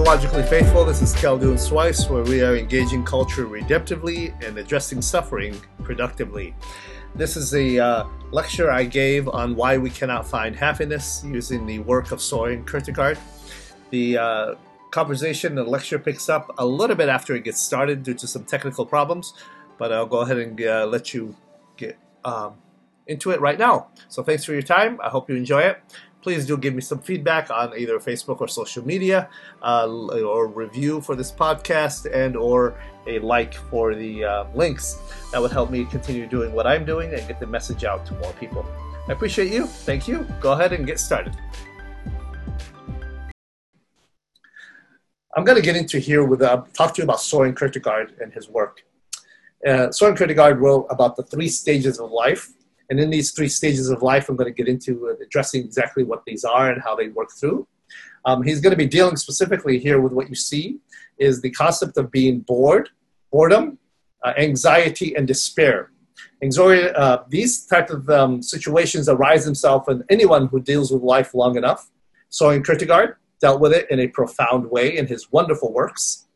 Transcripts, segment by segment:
Ontologically Faithful, this is Khaldun Sweis, where we are engaging culture redemptively and addressing suffering productively. This is a uh, lecture I gave on why we cannot find happiness using the work of Soren Kierkegaard. The uh, conversation, the lecture picks up a little bit after it gets started due to some technical problems, but I'll go ahead and uh, let you get um, into it right now. So thanks for your time. I hope you enjoy it please do give me some feedback on either Facebook or social media, uh, or review for this podcast, and or a like for the uh, links. That would help me continue doing what I'm doing and get the message out to more people. I appreciate you. Thank you. Go ahead and get started. I'm going to get into here with uh, talk to you about Soren Kierkegaard and his work. Uh, Soren Kierkegaard wrote about the three stages of life and in these three stages of life, I'm going to get into addressing exactly what these are and how they work through. Um, he's going to be dealing specifically here with what you see is the concept of being bored, boredom, uh, anxiety, and despair. Anxiety, uh, these type of um, situations arise themselves in anyone who deals with life long enough. Soren Kierkegaard dealt with it in a profound way in his wonderful works.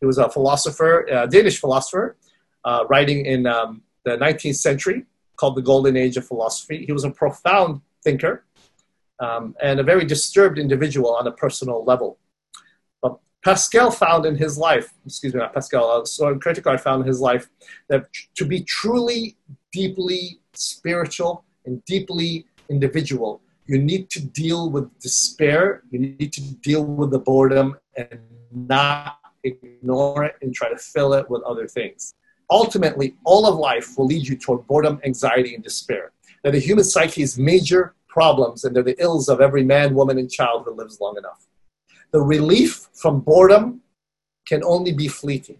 He was a philosopher, a Danish philosopher, uh, writing in um, the 19th century called the Golden Age of Philosophy. He was a profound thinker um, and a very disturbed individual on a personal level. But Pascal found in his life, excuse me, not Pascal, uh, so Kierkegaard found in his life that to be truly, deeply spiritual and deeply individual, you need to deal with despair, you need to deal with the boredom and not ignore it and try to fill it with other things ultimately all of life will lead you toward boredom, anxiety, and despair. That the human psyche is major problems and they're the ills of every man, woman, and child who lives long enough. The relief from boredom can only be fleeting.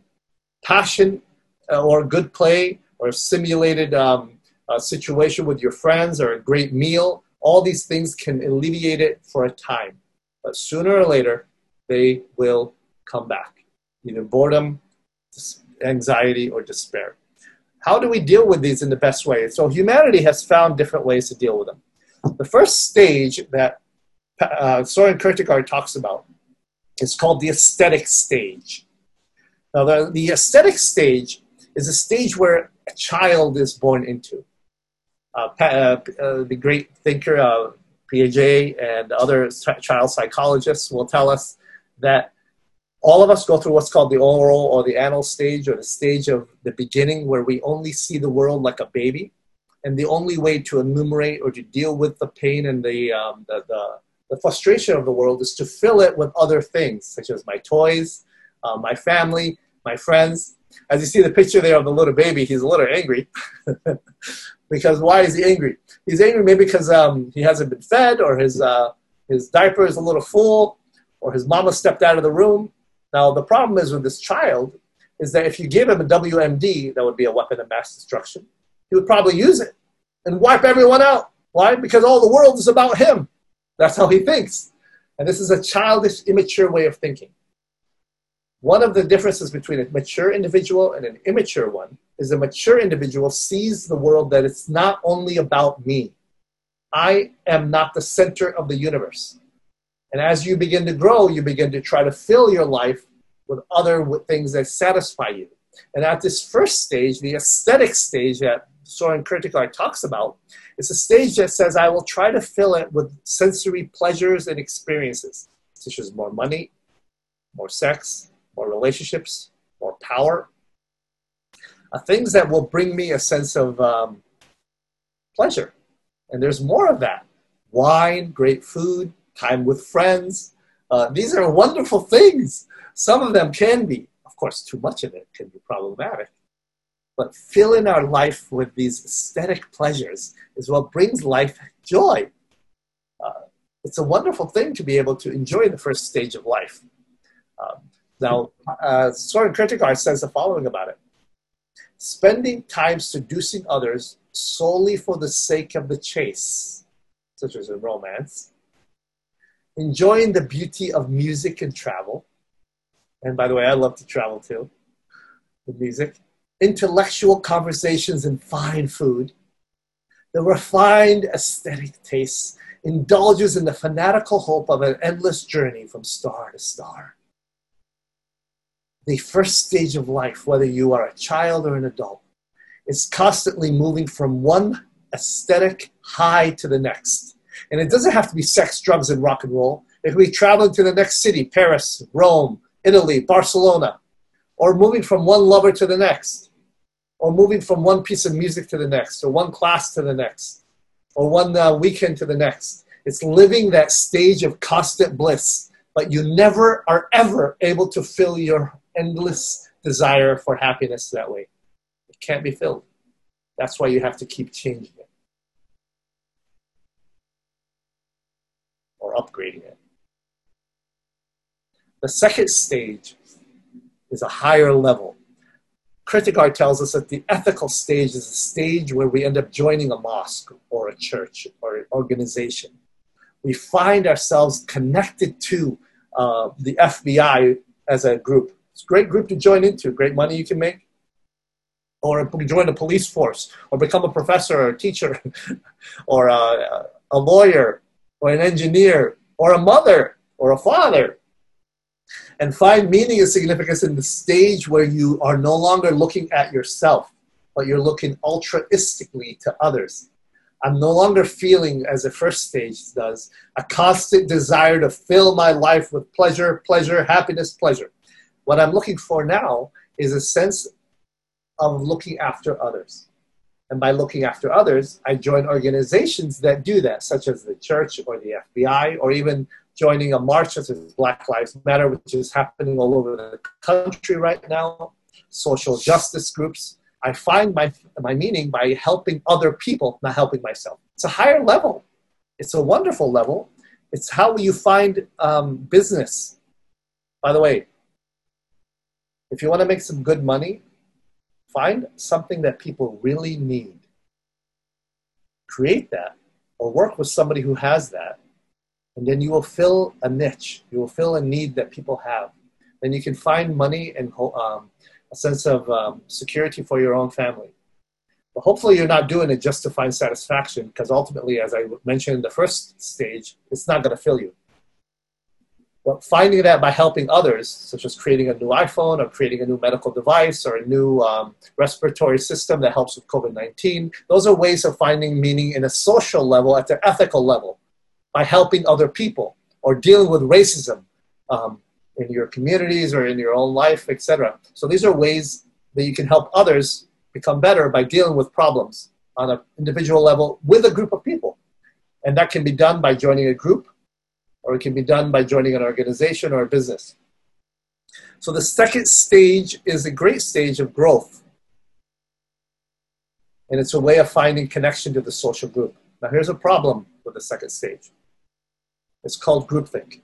Passion uh, or good play or simulated um, situation with your friends or a great meal, all these things can alleviate it for a time. But sooner or later, they will come back. Either boredom, anxiety, or despair. How do we deal with these in the best way? So humanity has found different ways to deal with them. The first stage that uh, Soren Kierkegaard talks about is called the aesthetic stage. Now, the, the aesthetic stage is a stage where a child is born into. Uh, uh, uh, the great thinker uh, Piaget and other child psychologists will tell us that all of us go through what's called the oral or the anal stage or the stage of the beginning where we only see the world like a baby. And the only way to enumerate or to deal with the pain and the, um, the, the, the, frustration of the world is to fill it with other things, such as my toys, uh, my family, my friends. As you see the picture there of the little baby, he's a little angry. because why is he angry? He's angry maybe because um, he hasn't been fed or his, uh, his diaper is a little full or his mama stepped out of the room now, the problem is with this child is that if you give him a WMD, that would be a weapon of mass destruction, he would probably use it and wipe everyone out. Why? Because all the world is about him. That's how he thinks. And this is a childish, immature way of thinking. One of the differences between a mature individual and an immature one is a mature individual sees the world that it's not only about me. I am not the center of the universe. And as you begin to grow, you begin to try to fill your life with other things that satisfy you. And at this first stage, the aesthetic stage that Soren Kierkegaard talks about, it's a stage that says, I will try to fill it with sensory pleasures and experiences, such as more money, more sex, more relationships, more power, uh, things that will bring me a sense of um, pleasure. And there's more of that wine, great food, time with friends. Uh, these are wonderful things. Some of them can be, of course, too much of it can be problematic. But filling our life with these aesthetic pleasures is what brings life joy. Uh, it's a wonderful thing to be able to enjoy the first stage of life. Um, now, uh, Soren Kierkegaard says the following about it spending time seducing others solely for the sake of the chase, such as in romance, enjoying the beauty of music and travel. And by the way, I love to travel too, with music. Intellectual conversations and fine food. The refined aesthetic tastes indulges in the fanatical hope of an endless journey from star to star. the first stage of life, whether you are a child or an adult, is constantly moving from one aesthetic high to the next. And it doesn't have to be sex, drugs, and rock and roll. It could be traveling to the next city, Paris, Rome, Italy, Barcelona, or moving from one lover to the next, or moving from one piece of music to the next, or one class to the next, or one uh, weekend to the next. It's living that stage of constant bliss, but you never are ever able to fill your endless desire for happiness that way. It can't be filled. That's why you have to keep changing it or upgrading it. The second stage is a higher level. Kierkegaard tells us that the ethical stage is a stage where we end up joining a mosque or a church or an organization. We find ourselves connected to uh, the FBI as a group. It's a great group to join into, great money you can make. Or join a police force, or become a professor or a teacher, or a, a lawyer, or an engineer, or a mother, or a father, and find meaning and significance in the stage where you are no longer looking at yourself, but you're looking altruistically to others. I'm no longer feeling, as the first stage does, a constant desire to fill my life with pleasure, pleasure, happiness, pleasure. What I'm looking for now is a sense of looking after others. And by looking after others, I join organizations that do that, such as the church or the FBI, or even joining a march such as Black Lives Matter, which is happening all over the country right now, social justice groups. I find my, my meaning by helping other people, not helping myself. It's a higher level. It's a wonderful level. It's how you find um, business. By the way, if you want to make some good money, find something that people really need. Create that or work with somebody who has that and then you will fill a niche. You will fill a need that people have. Then you can find money and um, a sense of um, security for your own family. But hopefully, you're not doing it just to find satisfaction, because ultimately, as I mentioned in the first stage, it's not going to fill you. But finding that by helping others, such as creating a new iPhone or creating a new medical device or a new um, respiratory system that helps with COVID 19, those are ways of finding meaning in a social level, at the ethical level by helping other people or dealing with racism um, in your communities or in your own life, etc. So these are ways that you can help others become better by dealing with problems on an individual level with a group of people. And that can be done by joining a group, or it can be done by joining an organization or a business. So the second stage is a great stage of growth. And it's a way of finding connection to the social group. Now, here's a problem with the second stage it's called groupthink.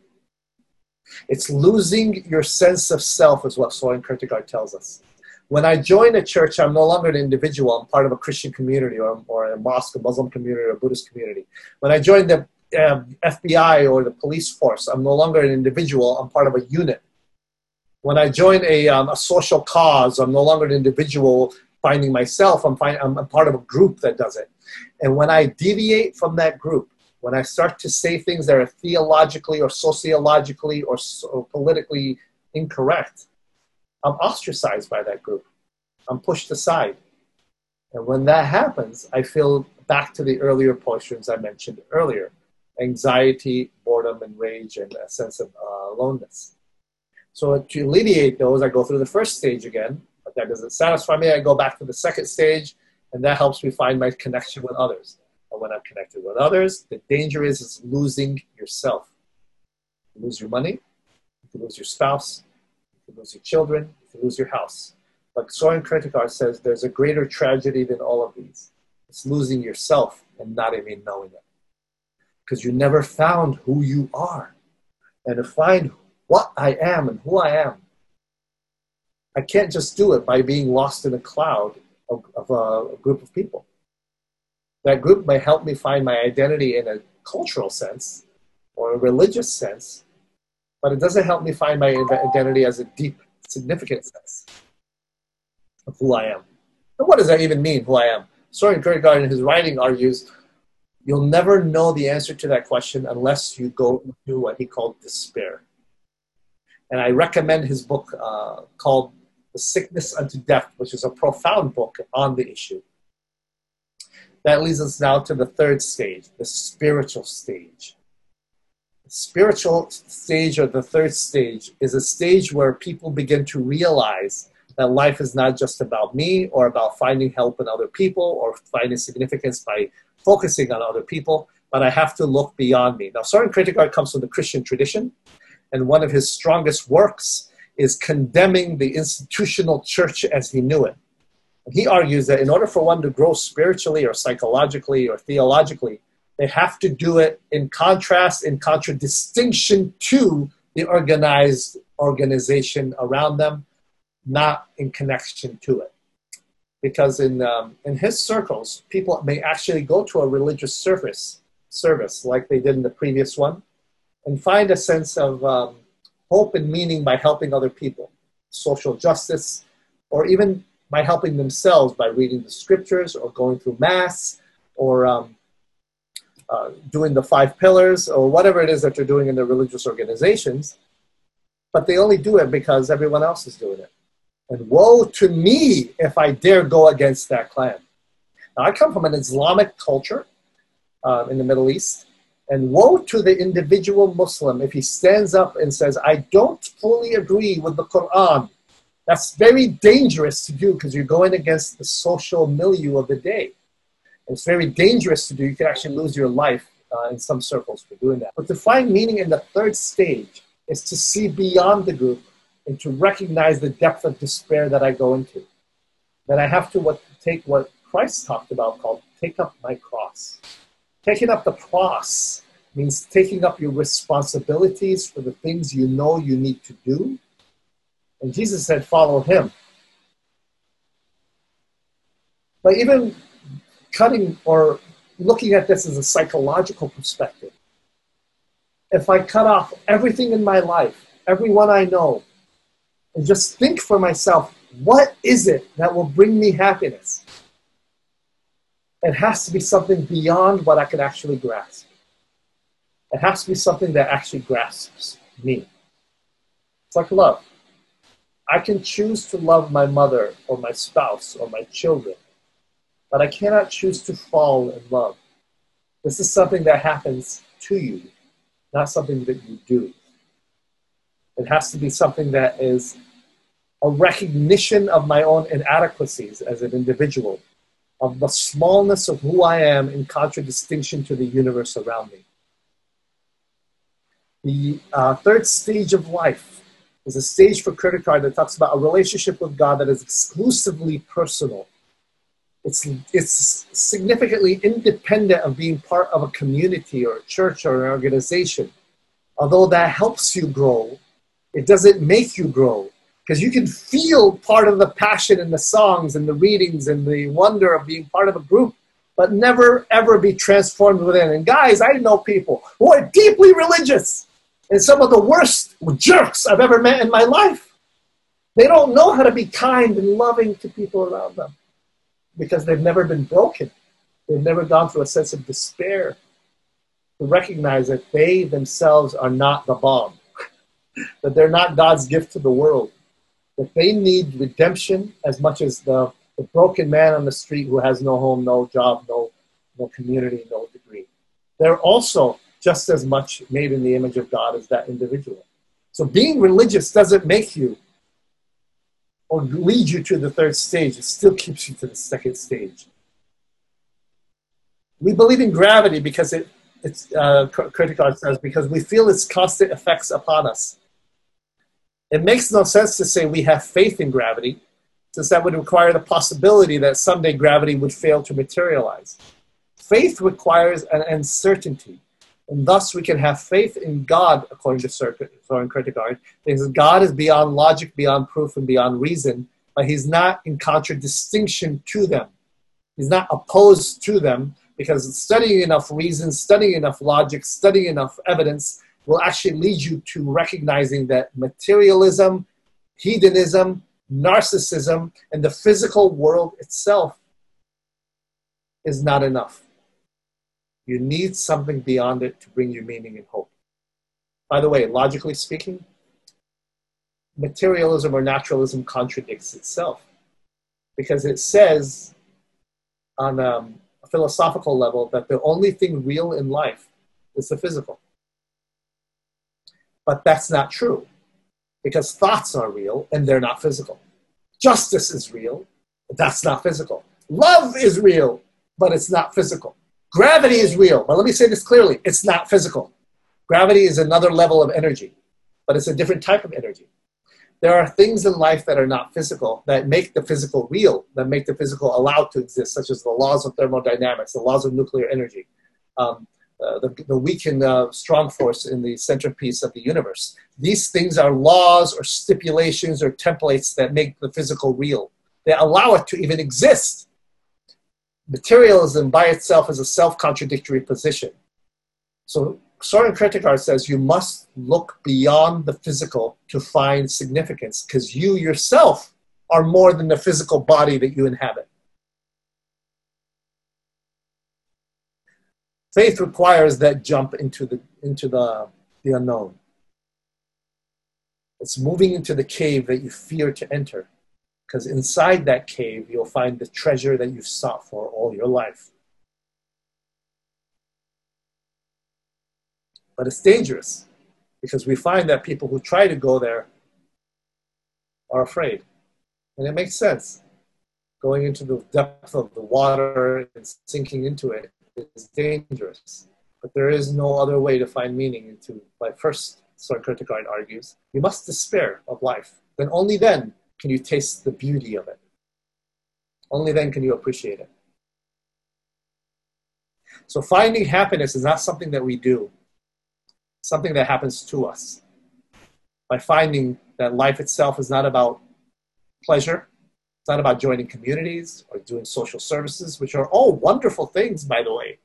It's losing your sense of self, is what Soren Kierkegaard tells us. When I join a church, I'm no longer an individual. I'm part of a Christian community or, or a mosque, a Muslim community, or a Buddhist community. When I join the um, FBI or the police force, I'm no longer an individual. I'm part of a unit. When I join a, um, a social cause, I'm no longer an individual finding myself. I'm, find, I'm, I'm part of a group that does it. And when I deviate from that group, when I start to say things that are theologically or sociologically or, or politically incorrect, I'm ostracized by that group. I'm pushed aside. And when that happens, I feel back to the earlier portions I mentioned earlier anxiety, boredom, and rage, and a sense of uh, aloneness. So to alleviate those, I go through the first stage again, but that doesn't satisfy me. I go back to the second stage, and that helps me find my connection with others Uh, when I'm connected with others. The danger is, is losing yourself. You lose your money, you lose your spouse, you lose your children, you lose your house. But Soren Kierkegaard says there's a greater tragedy than all of these. It's losing yourself and not even knowing it. Because you never found who you are. And to find what I am and who I am, I can't just do it by being lost in a cloud of, of a, a group of people that group may help me find my identity in a cultural sense or a religious sense, but it doesn't help me find my identity as a deep, significant sense of who I am. And what does that even mean, who I am? Soren Kierkegaard in his writing argues you'll never know the answer to that question unless you go into what he called despair. And I recommend his book uh, called The Sickness Unto Death, which is a profound book on the issue. That leads us now to the third stage, the spiritual stage. The spiritual stage, or the third stage, is a stage where people begin to realize that life is not just about me or about finding help in other people or finding significance by focusing on other people, but I have to look beyond me. Now, Soren Kierkegaard comes from the Christian tradition, and one of his strongest works is condemning the institutional church as he knew it. He argues that in order for one to grow spiritually or psychologically or theologically, they have to do it in contrast, in contradistinction to the organized organization around them, not in connection to it. Because in, um, in his circles, people may actually go to a religious service, service like they did in the previous one, and find a sense of um, hope and meaning by helping other people, social justice, or even by helping themselves by reading the scriptures or going through mass or um, uh, doing the five pillars or whatever it is that they're doing in their religious organizations. But they only do it because everyone else is doing it. And woe to me if I dare go against that clan. Now, I come from an Islamic culture uh, in the Middle East. And woe to the individual Muslim if he stands up and says, I don't fully agree with the Quran that's very dangerous to do because you're going against the social milieu of the day. It's very dangerous to do. You can actually lose your life uh, in some circles for doing that. But to find meaning in the third stage is to see beyond the group and to recognize the depth of despair that I go into. That I have to what, take what Christ talked about called take up my cross. Taking up the cross means taking up your responsibilities for the things you know you need to do and Jesus said, follow him. But even cutting or looking at this as a psychological perspective, if I cut off everything in my life, everyone I know, and just think for myself, what is it that will bring me happiness? It has to be something beyond what I can actually grasp. It has to be something that actually grasps me. It's like love. I can choose to love my mother or my spouse or my children, but I cannot choose to fall in love. This is something that happens to you, not something that you do. It has to be something that is a recognition of my own inadequacies as an individual, of the smallness of who I am in contradistinction to the universe around me. The uh, third stage of life is a stage for Kierkegaard that talks about a relationship with God that is exclusively personal. It's, it's significantly independent of being part of a community or a church or an organization. Although that helps you grow, it doesn't make you grow because you can feel part of the passion in the songs and the readings and the wonder of being part of a group, but never ever be transformed within. And guys, I know people who are deeply religious and some of the worst jerks I've ever met in my life. They don't know how to be kind and loving to people around them because they've never been broken. They've never gone through a sense of despair to recognize that they themselves are not the bomb, that they're not God's gift to the world, that they need redemption as much as the, the broken man on the street who has no home, no job, no, no community, no degree. They're also just as much made in the image of God as that individual. So being religious doesn't make you or lead you to the third stage. It still keeps you to the second stage. We believe in gravity because it, it's uh, Kierkegaard says because we feel its constant effects upon us. It makes no sense to say we have faith in gravity, since that would require the possibility that someday gravity would fail to materialize. Faith requires an uncertainty. And thus we can have faith in God, according to Soren Kierkegaard, because God is beyond logic, beyond proof, and beyond reason, but he's not in contradistinction to them. He's not opposed to them, because studying enough reason, studying enough logic, studying enough evidence will actually lead you to recognizing that materialism, hedonism, narcissism, and the physical world itself is not enough. You need something beyond it to bring you meaning and hope. By the way, logically speaking, materialism or naturalism contradicts itself because it says on um, a philosophical level that the only thing real in life is the physical. But that's not true because thoughts are real and they're not physical. Justice is real, but that's not physical. Love is real, but it's not physical. Gravity is real, but let me say this clearly it's not physical. Gravity is another level of energy, but it's a different type of energy. There are things in life that are not physical that make the physical real, that make the physical allowed to exist, such as the laws of thermodynamics, the laws of nuclear energy, um, uh, the, the weak and uh, strong force in the centerpiece of the universe. These things are laws or stipulations or templates that make the physical real. They allow it to even exist. Materialism by itself is a self contradictory position. So Soren Kierkegaard says you must look beyond the physical to find significance because you yourself are more than the physical body that you inhabit. Faith requires that jump into the, into the, the unknown. It's moving into the cave that you fear to enter, because inside that cave, you'll find the treasure that you've sought for all your life. But it's dangerous because we find that people who try to go there are afraid. And it makes sense. Going into the depth of the water and sinking into it is dangerous. But there is no other way to find meaning into life. First, Kierkegaard argues, you must despair of life. Then only then can you taste the beauty of it. Only then can you appreciate it. So finding happiness is not something that we do, something that happens to us. By finding that life itself is not about pleasure, it's not about joining communities or doing social services, which are all wonderful things, by the way.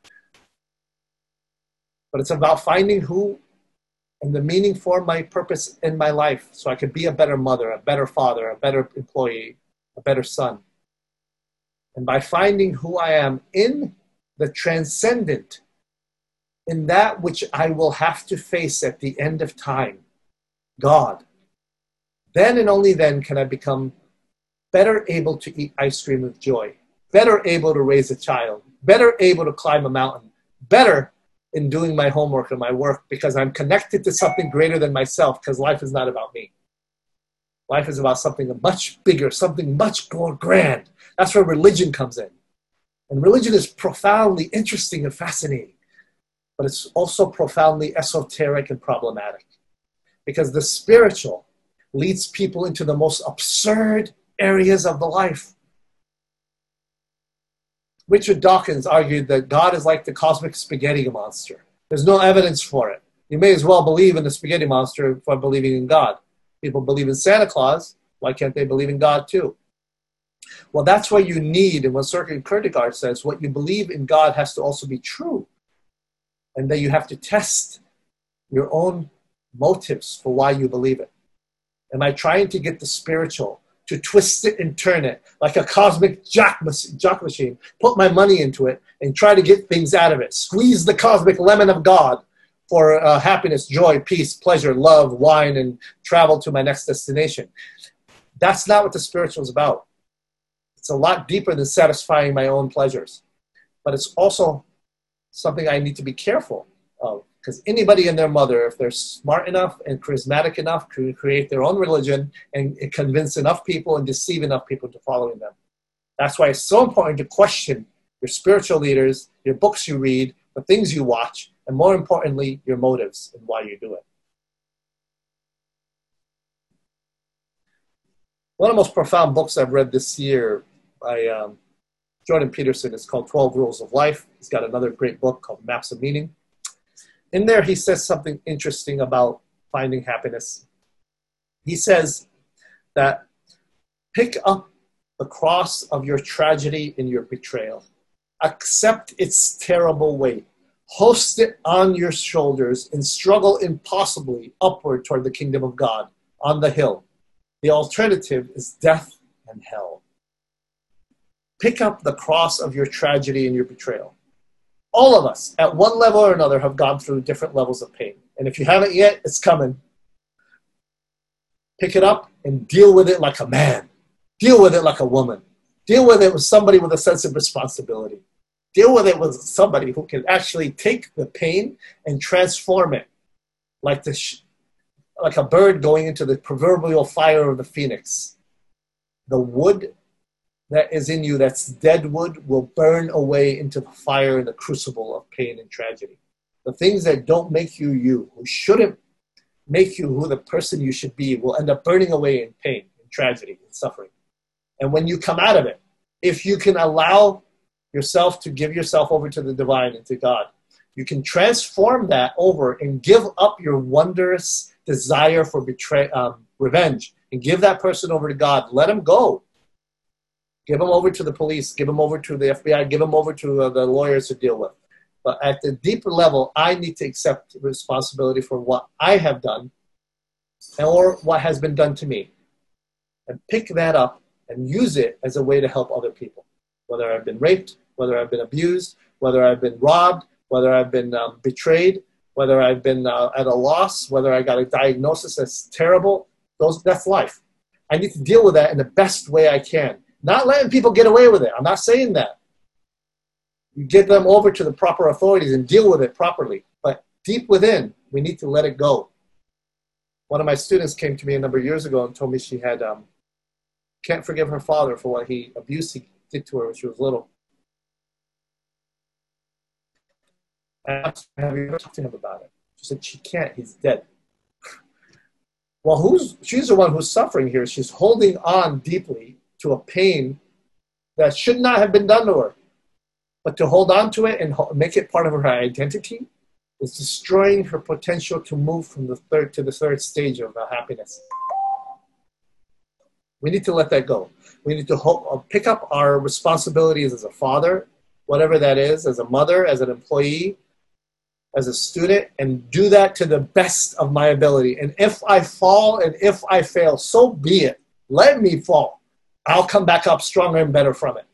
But it's about finding who and the meaning for my purpose in my life so I could be a better mother, a better father, a better employee, a better son. And by finding who I am in the transcendent, in that which I will have to face at the end of time, God, then and only then can I become better able to eat ice cream with joy, better able to raise a child, better able to climb a mountain, better in doing my homework and my work because I'm connected to something greater than myself because life is not about me. Life is about something much bigger, something much more grand. That's where religion comes in. And religion is profoundly interesting and fascinating, but it's also profoundly esoteric and problematic because the spiritual leads people into the most absurd areas of the life. Richard Dawkins argued that God is like the cosmic spaghetti monster. There's no evidence for it. You may as well believe in the spaghetti monster for believing in God. People believe in Santa Claus. Why can't they believe in God too? Well, that's what you need. And what Soren Kierkegaard says, what you believe in God has to also be true. And that you have to test your own motives for why you believe it. Am I trying to get the spiritual to twist it and turn it like a cosmic jock machine, put my money into it and try to get things out of it. Squeeze the cosmic lemon of God for uh, happiness, joy, peace, pleasure, love, wine, and travel to my next destination. That's not what the spiritual is about. It's a lot deeper than satisfying my own pleasures, but it's also something I need to be careful of because anybody and their mother, if they're smart enough and charismatic enough, can create their own religion and convince enough people and deceive enough people to following them. That's why it's so important to question your spiritual leaders, your books you read, the things you watch, and more importantly, your motives and why you do it. One of the most profound books I've read this year by um, Jordan Peterson is called 12 Rules of Life. He's got another great book called Maps of Meaning in there, he says something interesting about finding happiness. He says that pick up the cross of your tragedy and your betrayal, accept its terrible weight, host it on your shoulders, and struggle impossibly upward toward the kingdom of God on the hill. The alternative is death and hell. Pick up the cross of your tragedy and your betrayal all of us, at one level or another, have gone through different levels of pain. And if you haven't yet, it's coming. Pick it up and deal with it like a man. Deal with it like a woman. Deal with it with somebody with a sense of responsibility. Deal with it with somebody who can actually take the pain and transform it like the sh- like a bird going into the proverbial fire of the phoenix. The wood that is in you, that's dead wood, will burn away into the fire in the crucible of pain and tragedy. The things that don't make you you, who shouldn't make you who the person you should be, will end up burning away in pain, in tragedy, in suffering. And when you come out of it, if you can allow yourself to give yourself over to the divine and to God, you can transform that over and give up your wondrous desire for betray, um, revenge and give that person over to God. Let him go. Give them over to the police. Give them over to the FBI. Give them over to uh, the lawyers to deal with. But at the deeper level, I need to accept responsibility for what I have done or what has been done to me and pick that up and use it as a way to help other people. Whether I've been raped, whether I've been abused, whether I've been robbed, whether I've been um, betrayed, whether I've been uh, at a loss, whether I got a diagnosis that's terrible, those, that's life. I need to deal with that in the best way I can. Not letting people get away with it. I'm not saying that. You get them over to the proper authorities and deal with it properly. But deep within, we need to let it go. One of my students came to me a number of years ago and told me she had um, can't forgive her father for what he abuse he did to her when she was little. I asked her, have you ever talked to him about it? She said she can't. He's dead. well, who's she's the one who's suffering here. She's holding on deeply to a pain that should not have been done to her. But to hold on to it and make it part of her identity is destroying her potential to move from the third to the third stage of happiness. We need to let that go. We need to hope, uh, pick up our responsibilities as a father, whatever that is, as a mother, as an employee, as a student, and do that to the best of my ability. And if I fall and if I fail, so be it. Let me fall. I'll come back up stronger and better from it.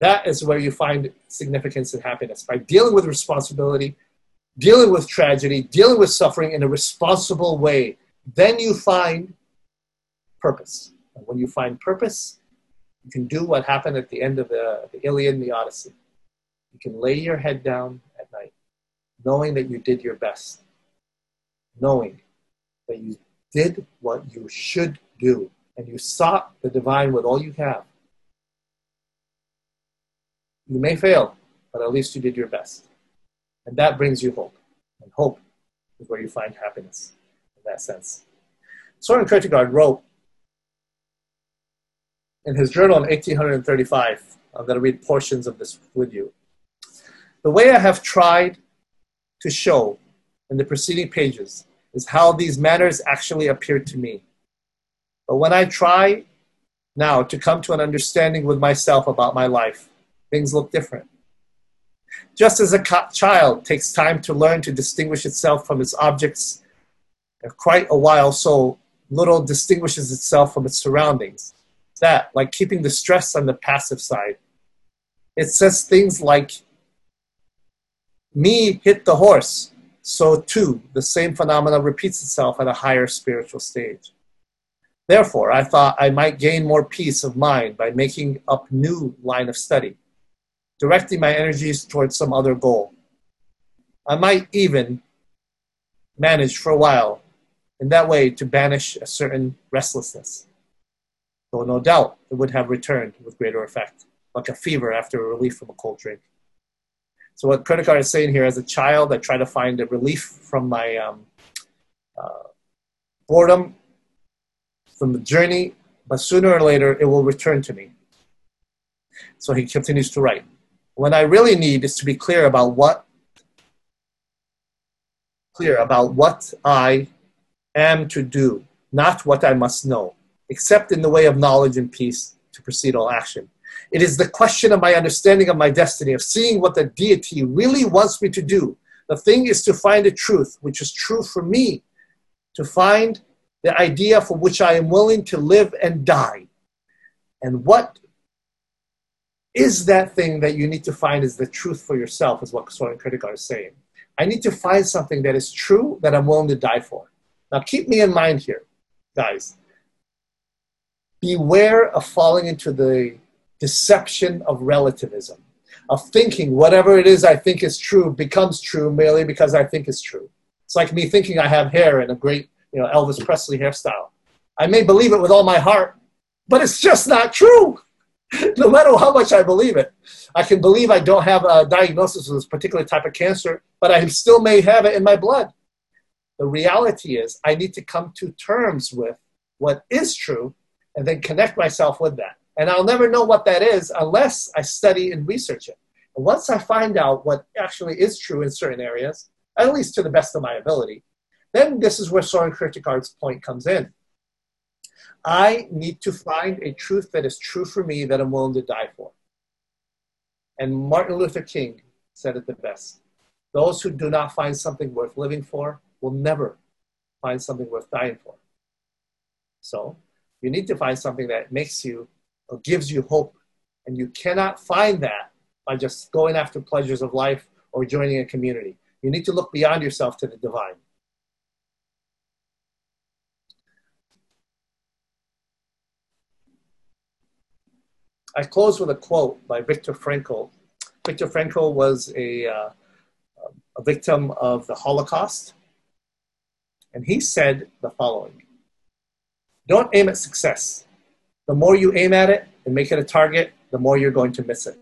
That is where you find significance and happiness by dealing with responsibility, dealing with tragedy, dealing with suffering in a responsible way. Then you find purpose. And when you find purpose, you can do what happened at the end of the, the Iliad and the Odyssey. You can lay your head down at night, knowing that you did your best, knowing that you did what you should do and you sought the divine with all you have, you may fail, but at least you did your best. And that brings you hope. And hope is where you find happiness in that sense. Soren Kierkegaard wrote in his journal in 1835, I'm going to read portions of this with you. The way I have tried to show in the preceding pages is how these matters actually appeared to me. But when I try now to come to an understanding with myself about my life, things look different. Just as a child takes time to learn to distinguish itself from its objects, uh, quite a while so little distinguishes itself from its surroundings. That, like keeping the stress on the passive side, it says things like, me hit the horse, so too the same phenomena repeats itself at a higher spiritual stage. Therefore, I thought I might gain more peace of mind by making up new line of study, directing my energies towards some other goal. I might even manage for a while in that way to banish a certain restlessness, though no doubt it would have returned with greater effect, like a fever after a relief from a cold drink. So what Kierkegaard is saying here, as a child, I try to find a relief from my um, uh, boredom from the journey, but sooner or later it will return to me. So he continues to write. What I really need is to be clear about what clear about what I am to do, not what I must know, except in the way of knowledge and peace to proceed all action. It is the question of my understanding of my destiny, of seeing what the deity really wants me to do. The thing is to find the truth, which is true for me, to find the idea for which I am willing to live and die. And what is that thing that you need to find is the truth for yourself, is what Soren Kierkegaard is saying. I need to find something that is true that I'm willing to die for. Now, keep me in mind here. guys. Beware of falling into the deception of relativism, of thinking whatever it is I think is true becomes true merely because I think it's true. It's like me thinking I have hair and a great, you know, Elvis Presley hairstyle. I may believe it with all my heart, but it's just not true. no matter how much I believe it. I can believe I don't have a diagnosis of this particular type of cancer, but I still may have it in my blood. The reality is, I need to come to terms with what is true and then connect myself with that. And I'll never know what that is unless I study and research it. And once I find out what actually is true in certain areas, at least to the best of my ability, then this is where Soren Kierkegaard's point comes in. I need to find a truth that is true for me that I'm willing to die for. And Martin Luther King said it the best. Those who do not find something worth living for will never find something worth dying for. So you need to find something that makes you or gives you hope. And you cannot find that by just going after pleasures of life or joining a community. You need to look beyond yourself to the divine. I close with a quote by Viktor Frankl. Viktor Frankl was a, uh, a victim of the Holocaust. And he said the following Don't aim at success. The more you aim at it and make it a target, the more you're going to miss it.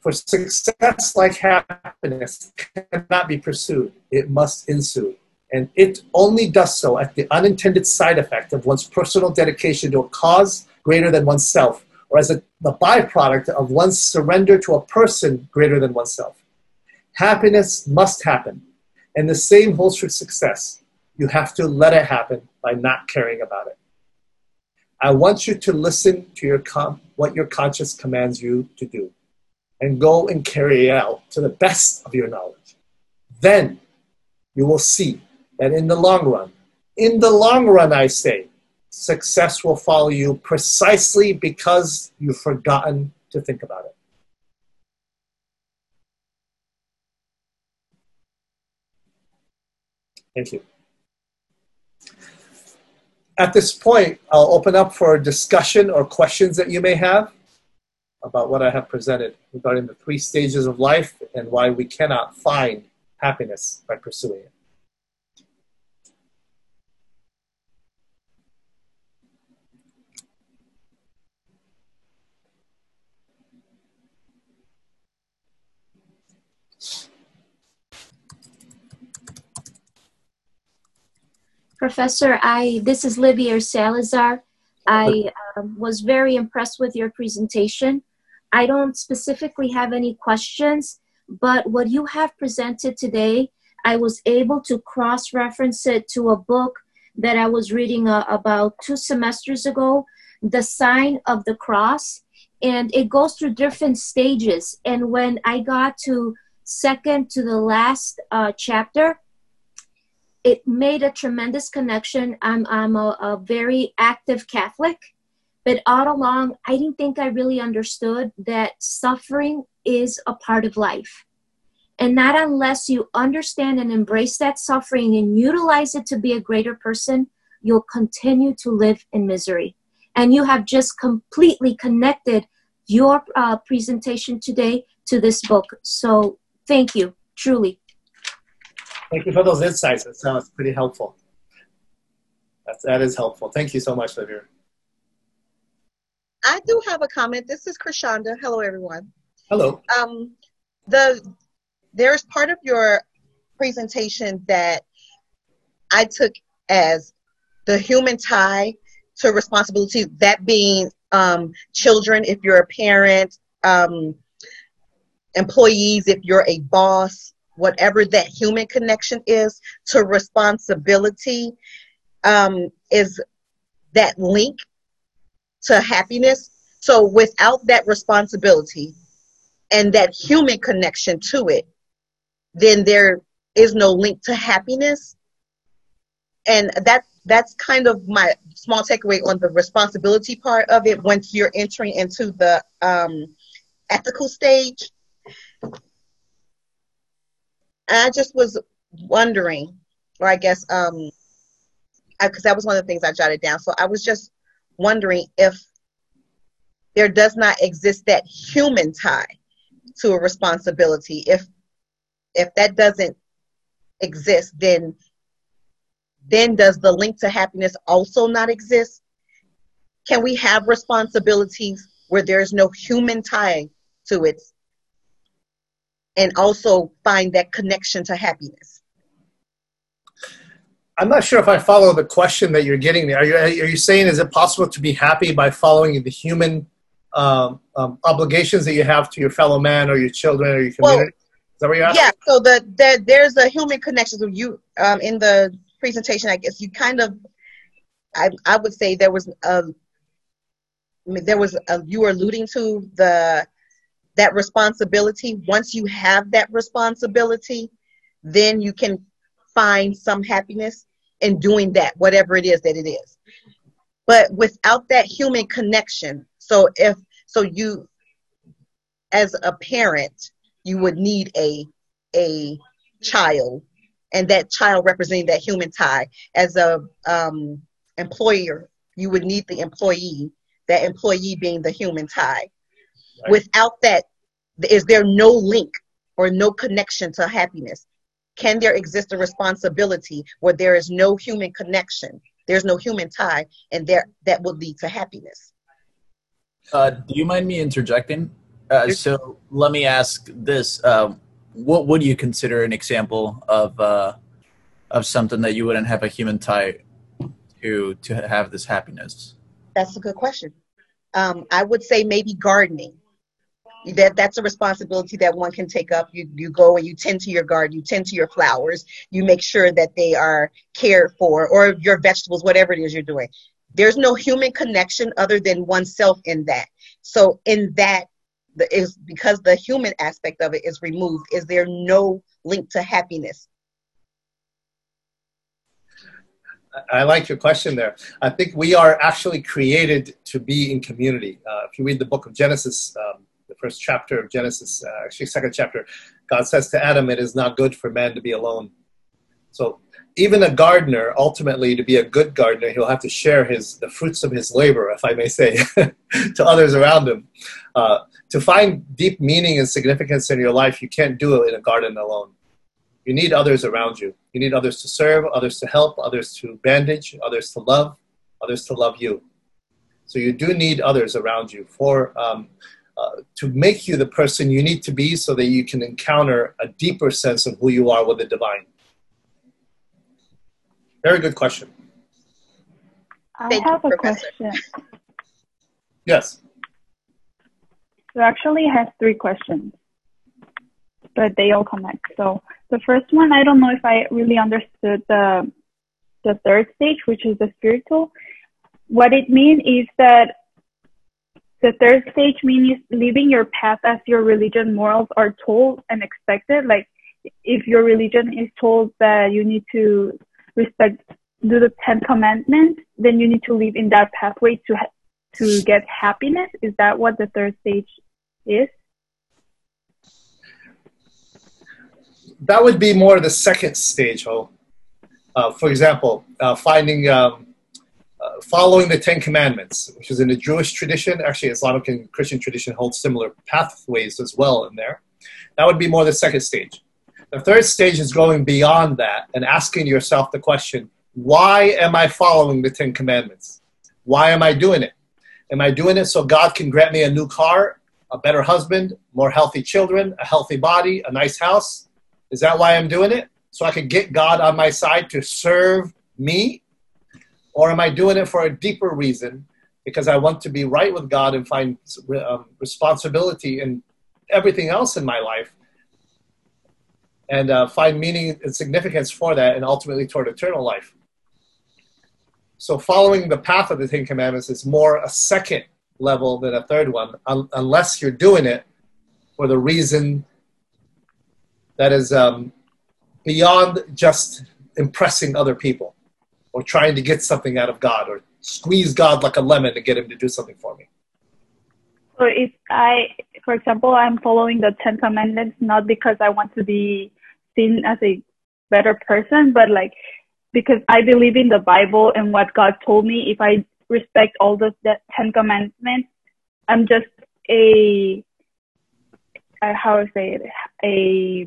For success, like happiness, cannot be pursued, it must ensue. And it only does so at the unintended side effect of one's personal dedication to a cause greater than oneself, or as a, the byproduct of one's surrender to a person greater than oneself. Happiness must happen, and the same holds for success you have to let it happen by not caring about it. I want you to listen to your com- what your conscience commands you to do and go and carry it out to the best of your knowledge. Then you will see that in the long run, in the long run, I say, success will follow you precisely because you've forgotten to think about it. Thank you. At this point, I'll open up for discussion or questions that you may have about what I have presented regarding the three stages of life and why we cannot find happiness by pursuing it. Professor, I this is Livia Salazar. I uh, was very impressed with your presentation. I don't specifically have any questions, but what you have presented today, I was able to cross reference it to a book that I was reading uh, about two semesters ago, The Sign of the Cross. And it goes through different stages. And when I got to second to the last uh, chapter, it made a tremendous connection. I'm, I'm a, a very active Catholic, but all along, I didn't think I really understood that suffering is a part of life. And not unless you understand and embrace that suffering and utilize it to be a greater person, you'll continue to live in misery. And you have just completely connected your uh, presentation today to this book. So thank you, truly. Thank you for those insights. That sounds pretty helpful. That's, that is helpful. Thank you so much, Livia. I do have a comment. This is Krishanda. Hello, everyone. Hello. Um, the there's part of your presentation that I took as the human tie to responsibility. That being um, children, if you're a parent, um, employees, if you're a boss, whatever that human connection is to responsibility um, is that link to happiness. So without that responsibility and that human connection to it, then there is no link to happiness. And that that's kind of my small takeaway on the responsibility part of it once you're entering into the um, ethical stage I just was wondering, or I guess um, because that was one of the things I jotted down. So I was just wondering if there does not exist that human tie to a responsibility. If if that doesn't exist, then then does the link to happiness also not exist? Can we have responsibilities where there's no human tie to it and also find that connection to happiness? I'm not sure if I follow the question that you're getting there. Are you, are you saying is it possible to be happy by following the human um, um, obligations that you have to your fellow man or your children or your community? Well, is that what you're asking? Yeah. So the, the there's a human connection. So you um, in the presentation, I guess you kind of, I I would say there was a, there was a, you were alluding to the that responsibility. Once you have that responsibility, then you can find some happiness in doing that, whatever it is that it is. But without that human connection, so if so you as a parent, you would need a a child and that child representing that human tie. As a um, employer, you would need the employee, that employee being the human tie. Right. Without that, is there no link or no connection to happiness? Can there exist a responsibility where there is no human connection, there's no human tie, and there that will lead to happiness? Uh, do you mind me interjecting? Uh, so let me ask this: uh, What would you consider an example of uh, of something that you wouldn't have a human tie to to have this happiness? That's a good question. Um, I would say maybe gardening that that's a responsibility that one can take up. You you go and you tend to your garden you tend to your flowers. You make sure that they are cared for or your vegetables whatever it is you're doing. There's no human connection other than oneself in that. So in that is because the human aspect of it is removed is there no link to happiness? I like your question there. I think we are actually created to be in community. Uh, if you read the book of Genesis, um, the first chapter of Genesis, uh, actually second chapter, God says to Adam, "It is not good for man to be alone." So even a gardener, ultimately, to be a good gardener, he'll have to share his the fruits of his labor, if I may say, to others around him. Uh, to find deep meaning and significance in your life, you can't do it in a garden alone. You need others around you. You need others to serve, others to help, others to bandage, others to love, others to love you. So you do need others around you for um, uh, to make you the person you need to be so that you can encounter a deeper sense of who you are with the divine? Very good question. I Thank have you, a Professor. question. Yes. So actually has three questions, but they all connect. So the first one, I don't know if I really understood the the third stage, which is the spiritual. What it means is that the third stage means living your path as your religion morals are told and expected. Like if your religion is told that you need to respect, do the Ten Commandments, then you need to live in that pathway to to get happiness. Is that what the third stage is? That would be more the second stage, Ho. Uh, for example, uh, finding um, following the Ten Commandments, which is in the Jewish tradition. Actually, Islamic and Christian tradition hold similar pathways as well in there. That would be more the second stage. The third stage is going beyond that and asking yourself the question why am I following the Ten Commandments? Why am I doing it? Am I doing it so God can grant me a new car, a better husband, more healthy children, a healthy body, a nice house? Is that why I'm doing it? So I can get God on my side to serve me or am I doing it for a deeper reason because I want to be right with God and find um, responsibility in everything else in my life and uh, find meaning and significance for that and ultimately toward eternal life? So, following the path of the Ten Commandments is more a second level than a third one, un- unless you're doing it for the reason that is um, beyond just impressing other people or trying to get something out of God or squeeze God like a lemon to get him to do something for me. So if I, for example, I'm following the Ten Commandments not because I want to be seen as a better person, but like because I believe in the Bible and what God told me. If I respect all the, Ten Commandments, I'm just a, uh, how to say it, a,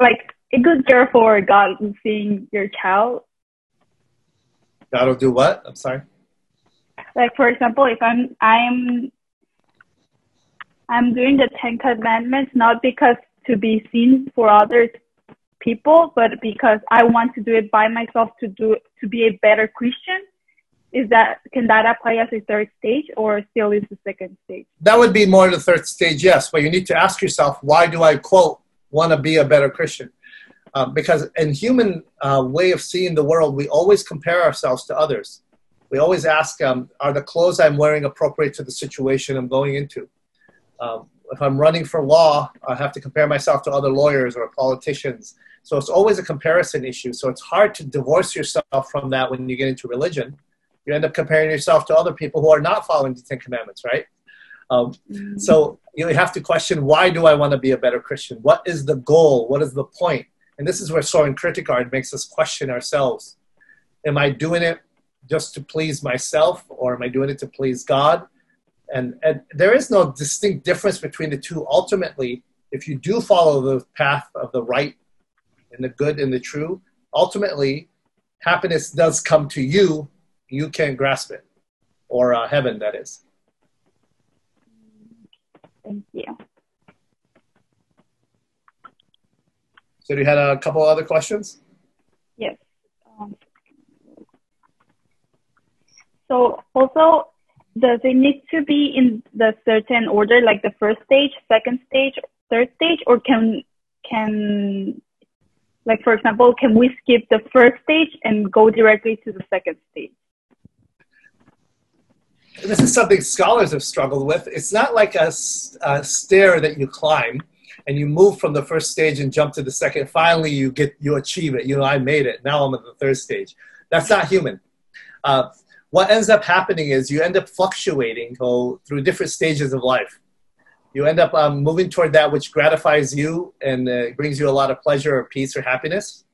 like a good girl for God seeing your child. Will do what? I'm sorry. Like for example, if I'm I'm I'm doing the Ten Commandments not because to be seen for others people, but because I want to do it by myself to do to be a better Christian. Is that can that apply as a third stage or still is the second stage? That would be more the third stage, yes. But you need to ask yourself, why do I quote want to be a better Christian? Um, because in human uh, way of seeing the world, we always compare ourselves to others. We always ask, um, are the clothes I'm wearing appropriate to the situation I'm going into? Um, if I'm running for law, I have to compare myself to other lawyers or politicians. So it's always a comparison issue. So it's hard to divorce yourself from that when you get into religion. You end up comparing yourself to other people who are not following the Ten Commandments, right? Um, mm-hmm. so you have to question why do I want to be a better Christian? What is the goal? What is the point? And this is where Soren Kierkegaard makes us question ourselves. Am I doing it just to please myself or am I doing it to please God? And, and there is no distinct difference between the two. Ultimately, if you do follow the path of the right and the good and the true, ultimately, happiness does come to you. You can't grasp it, or uh, heaven, that is. Thank you. So, you had a couple other questions? Yes. Um, so, also, does it need to be in the certain order, like the first stage, second stage, third stage, or can can like for example, can we skip the first stage and go directly to the second stage? This is something scholars have struggled with. It's not like a, a stair that you climb and you move from the first stage and jump to the second. Finally, you get you achieve it. You know, I made it. Now I'm at the third stage. That's not human. Uh, what ends up happening is you end up fluctuating oh, through different stages of life. You end up um, moving toward that which gratifies you and uh, brings you a lot of pleasure or peace or happiness,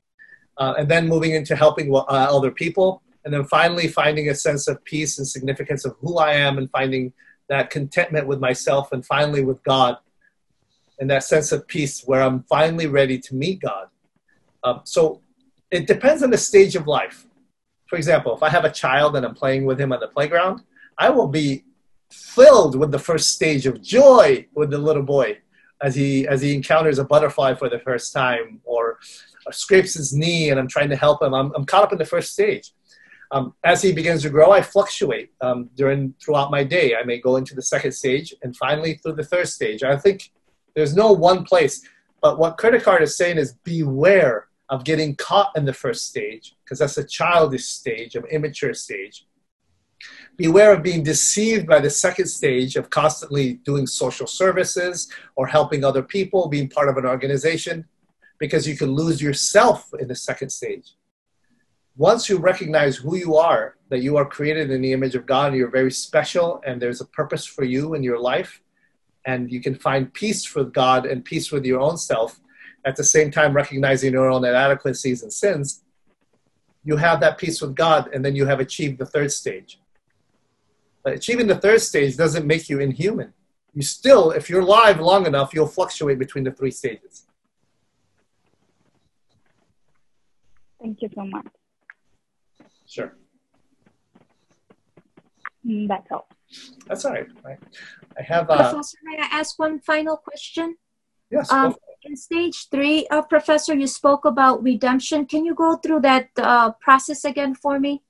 uh, and then moving into helping uh, other people, and then finally finding a sense of peace and significance of who I am and finding that contentment with myself and finally with God, and that sense of peace where I'm finally ready to meet God. Um, so it depends on the stage of life for example, if I have a child and I'm playing with him on the playground, I will be filled with the first stage of joy with the little boy as he as he encounters a butterfly for the first time or, or scrapes his knee and I'm trying to help him. I'm, I'm caught up in the first stage. Um, as he begins to grow, I fluctuate um, during throughout my day. I may go into the second stage and finally through the third stage. I think there's no one place. But what Kierkegaard is saying is beware of getting caught in the first stage, because that's a childish stage, an immature stage. Beware of being deceived by the second stage of constantly doing social services or helping other people, being part of an organization, because you can lose yourself in the second stage. Once you recognize who you are, that you are created in the image of God, and you're very special, and there's a purpose for you in your life, and you can find peace with God and peace with your own self, at the same time recognizing your own inadequacies and sins, you have that peace with God, and then you have achieved the third stage. But achieving the third stage doesn't make you inhuman. You still, if you're alive long enough, you'll fluctuate between the three stages. Thank you so much. Sure. Mm, that's all. That's all right. I have. Uh, Professor, may I ask one final question? Yes. Um, in stage three, uh, Professor, you spoke about redemption. Can you go through that uh, process again for me?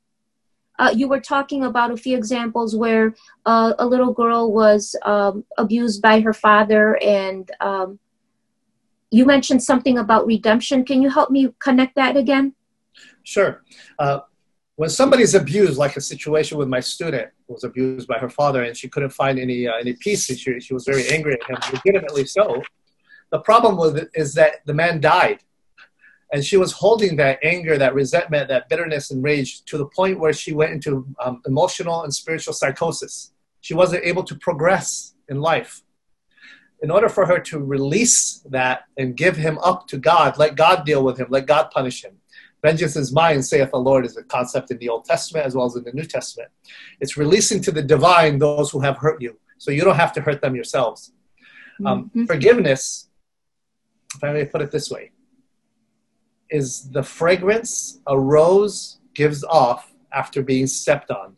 Uh, you were talking about a few examples where uh, a little girl was um, abused by her father, and um, you mentioned something about redemption. Can you help me connect that again? Sure. When somebody's abused, like a situation with my student was abused by her father, and she couldn't find any uh, any peace, she, she was very angry at him, legitimately so the problem with it is that the man died. And she was holding that anger, that resentment, that bitterness and rage to the point where she went into um, emotional and spiritual psychosis. She wasn't able to progress in life. In order for her to release that and give him up to God, let God deal with him, let God punish him, Vengeance is mine, saith the Lord, is a concept in the Old Testament as well as in the New Testament. It's releasing to the divine those who have hurt you, so you don't have to hurt them yourselves. Um, Mhm. Forgiveness, if I may put it this way, is the fragrance a rose gives off after being stepped on.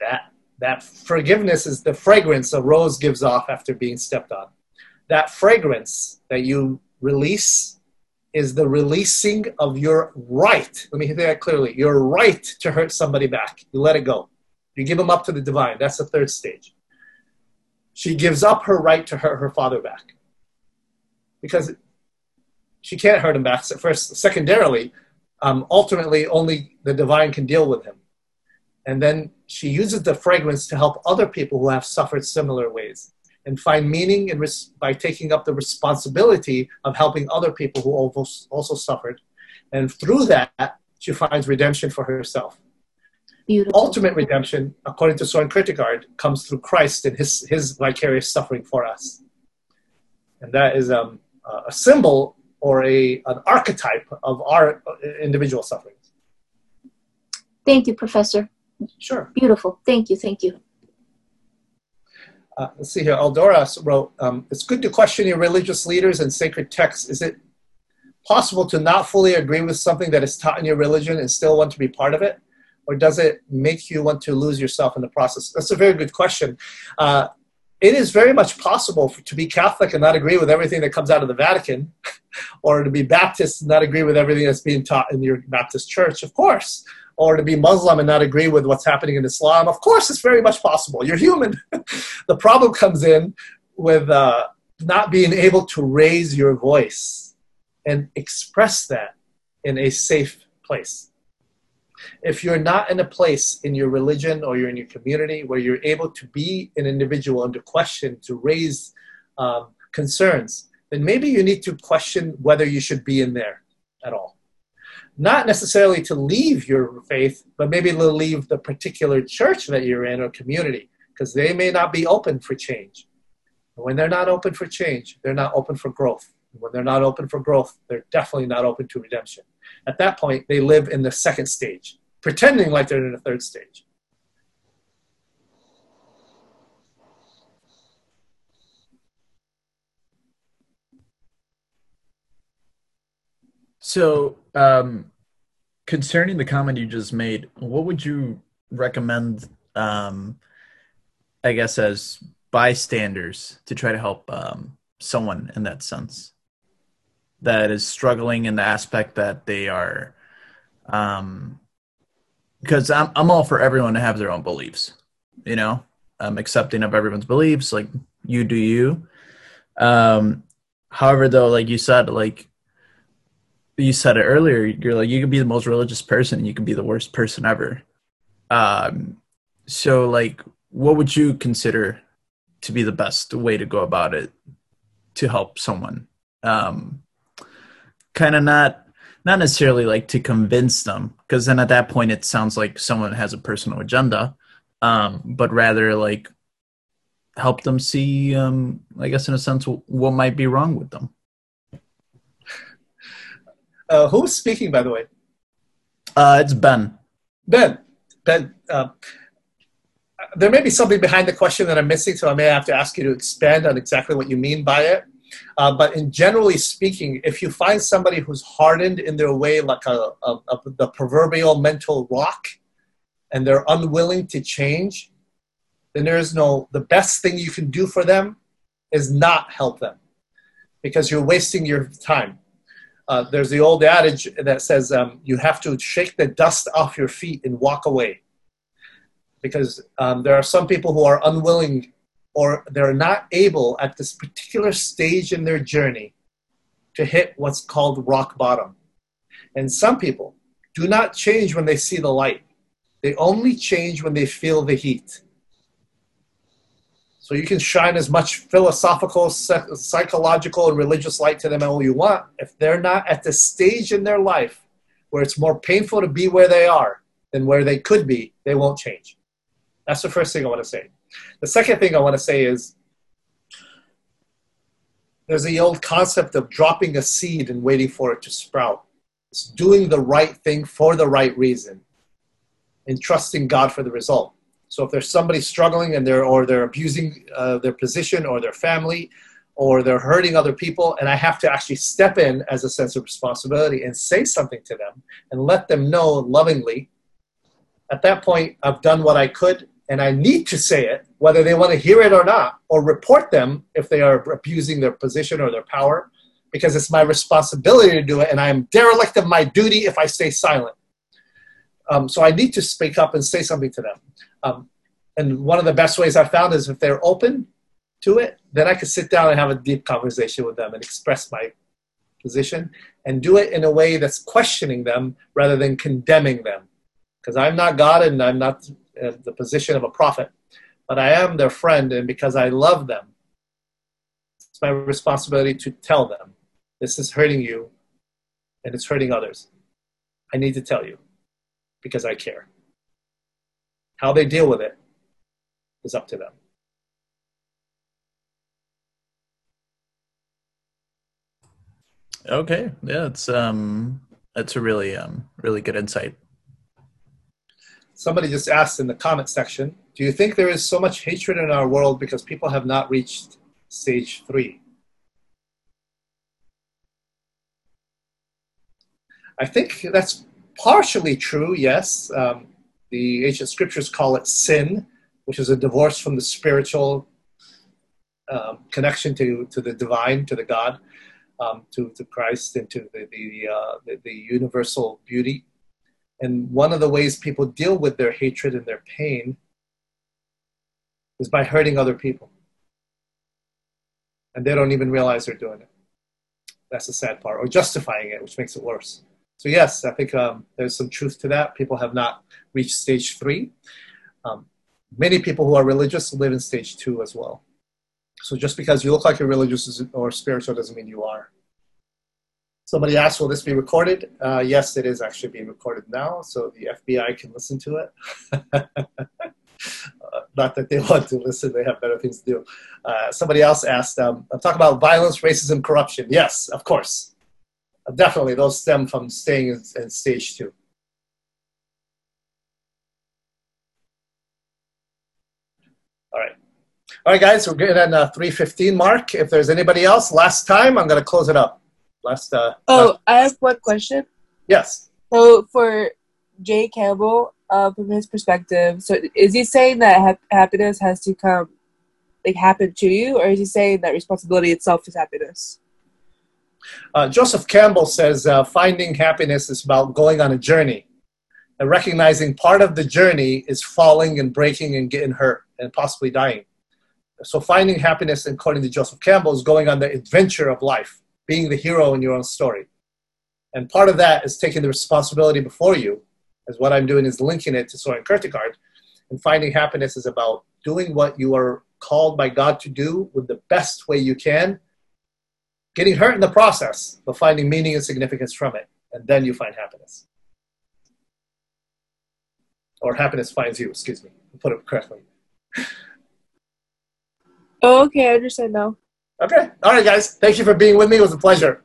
That that forgiveness is the fragrance a rose gives off after being stepped on. That fragrance that you release is the releasing of your right. Let me hit that clearly. Your right to hurt somebody back. You let it go. You give them up to the divine. That's the third stage. She gives up her right to hurt her father back because she can't hurt him back. First, secondarily, um, ultimately, only the divine can deal with him. And then she uses the fragrance to help other people who have suffered similar ways and find meaning in res- by taking up the responsibility of helping other people who also, also suffered. And through that, she finds redemption for herself. Beautiful. Ultimate redemption, according to Soren Kierkegaard, comes through Christ and his, his vicarious suffering for us. And that is um, a symbol or a, an archetype of our individual sufferings. Thank you, Professor. Sure. Beautiful. Thank you. Thank you. Uh, let's see here. Eldora wrote, um, "It's good to question your religious leaders and sacred texts. Is it possible to not fully agree with something that is taught in your religion and still want to be part of it, or does it make you want to lose yourself in the process?" That's a very good question. Uh, it is very much possible for, to be Catholic and not agree with everything that comes out of the Vatican, or to be Baptist and not agree with everything that's being taught in your Baptist church. Of course or to be Muslim and not agree with what's happening in Islam. Of course, it's very much possible. You're human. the problem comes in with uh, not being able to raise your voice and express that in a safe place. If you're not in a place in your religion or you're in your community where you're able to be an individual under question to raise um, concerns, then maybe you need to question whether you should be in there at all not necessarily to leave your faith, but maybe to leave the particular church that you're in or community, because they may not be open for change. And when they're not open for change, they're not open for growth. When they're not open for growth, they're definitely not open to redemption. At that point, they live in the second stage, pretending like they're in the third stage. So, um, concerning the comment you just made, what would you recommend, um, I guess, as bystanders to try to help um, someone in that sense that is struggling in the aspect that they are? Um, because I'm, I'm all for everyone to have their own beliefs, you know, I'm accepting of everyone's beliefs, like you do you. Um, however, though, like you said, like you said it earlier you're like you can be the most religious person you can be the worst person ever. Um so like what would you consider to be the best way to go about it to help someone? Um kind of not not necessarily like to convince them because then at that point it sounds like someone has a personal agenda um but rather like help them see um i guess in a sense what might be wrong with them uh, who's speaking, by the way? Uh, it's Ben. Ben. Ben. Uh, there may be something behind the question that I'm missing, so I may have to ask you to expand on exactly what you mean by it. Uh, but in generally speaking, if you find somebody who's hardened in their way, like a, a, a, the proverbial mental rock, and they're unwilling to change, then there is no. The best thing you can do for them is not help them, because you're wasting your time. Uh, there's the old adage that says um, you have to shake the dust off your feet and walk away. Because um, there are some people who are unwilling or they're not able at this particular stage in their journey to hit what's called rock bottom. And some people do not change when they see the light, they only change when they feel the heat. So you can shine as much philosophical, psychological, and religious light to them all you want. If they're not at the stage in their life where it's more painful to be where they are than where they could be, they won't change. That's the first thing I want to say. The second thing I want to say is there's the old concept of dropping a seed and waiting for it to sprout. It's doing the right thing for the right reason and trusting God for the result. So if there's somebody struggling and they're or they're abusing uh, their position or their family or they're hurting other people and I have to actually step in as a sense of responsibility and say something to them and let them know lovingly at that point I've done what I could and I need to say it whether they want to hear it or not or report them if they are abusing their position or their power because it's my responsibility to do it and I am derelict of my duty if I stay silent. Um, so I need to speak up and say something to them. Um, and one of the best ways I found is if they're open to it, then I can sit down and have a deep conversation with them and express my position and do it in a way that's questioning them rather than condemning them. Because I'm not God and I'm not uh, the position of a prophet, but I am their friend, and because I love them, it's my responsibility to tell them this is hurting you and it's hurting others. I need to tell you because I care. How they deal with it is up to them. Okay, yeah, it's um, that's a really um, really good insight. Somebody just asked in the comment section, do you think there is so much hatred in our world because people have not reached stage three? I think that's partially true, yes. Um, the ancient scriptures call it sin, which is a divorce from the spiritual um, connection to, to the divine, to the God, um, to, to Christ, and to the, the, uh, the, the universal beauty. And one of the ways people deal with their hatred and their pain is by hurting other people. And they don't even realize they're doing it. That's the sad part, or justifying it, which makes it worse. So, yes, I think um, there's some truth to that. People have not reached stage three. Um, many people who are religious live in stage two as well. So, just because you look like you're religious or spiritual doesn't mean you are. Somebody asked, will this be recorded? Uh, yes, it is actually being recorded now, so the FBI can listen to it. uh, not that they want to listen, they have better things to do. Uh, somebody else asked, um, talk about violence, racism, corruption. Yes, of course. Definitely, those stem from staying in, in stage two. All right. All right, guys, we're getting at the 315 mark. If there's anybody else, last time, I'm going to close it up. Last. Uh, oh, last... I have one question. Yes. So for Jay Campbell, uh, from his perspective, so is he saying that ha- happiness has to come, like, happen to you, or is he saying that responsibility itself is happiness? Uh, Joseph Campbell says uh, finding happiness is about going on a journey and recognizing part of the journey is falling and breaking and getting hurt and possibly dying. So finding happiness, according to Joseph Campbell, is going on the adventure of life, being the hero in your own story. And part of that is taking the responsibility before you, as what I'm doing is linking it to Soren Kierkegaard. And finding happiness is about doing what you are called by God to do with the best way you can getting hurt in the process, but finding meaning and significance from it. And then you find happiness. Or happiness finds you, excuse me, I put it correctly. Oh, okay, I understand now. Okay. All right, guys. Thank you for being with me. It was a pleasure.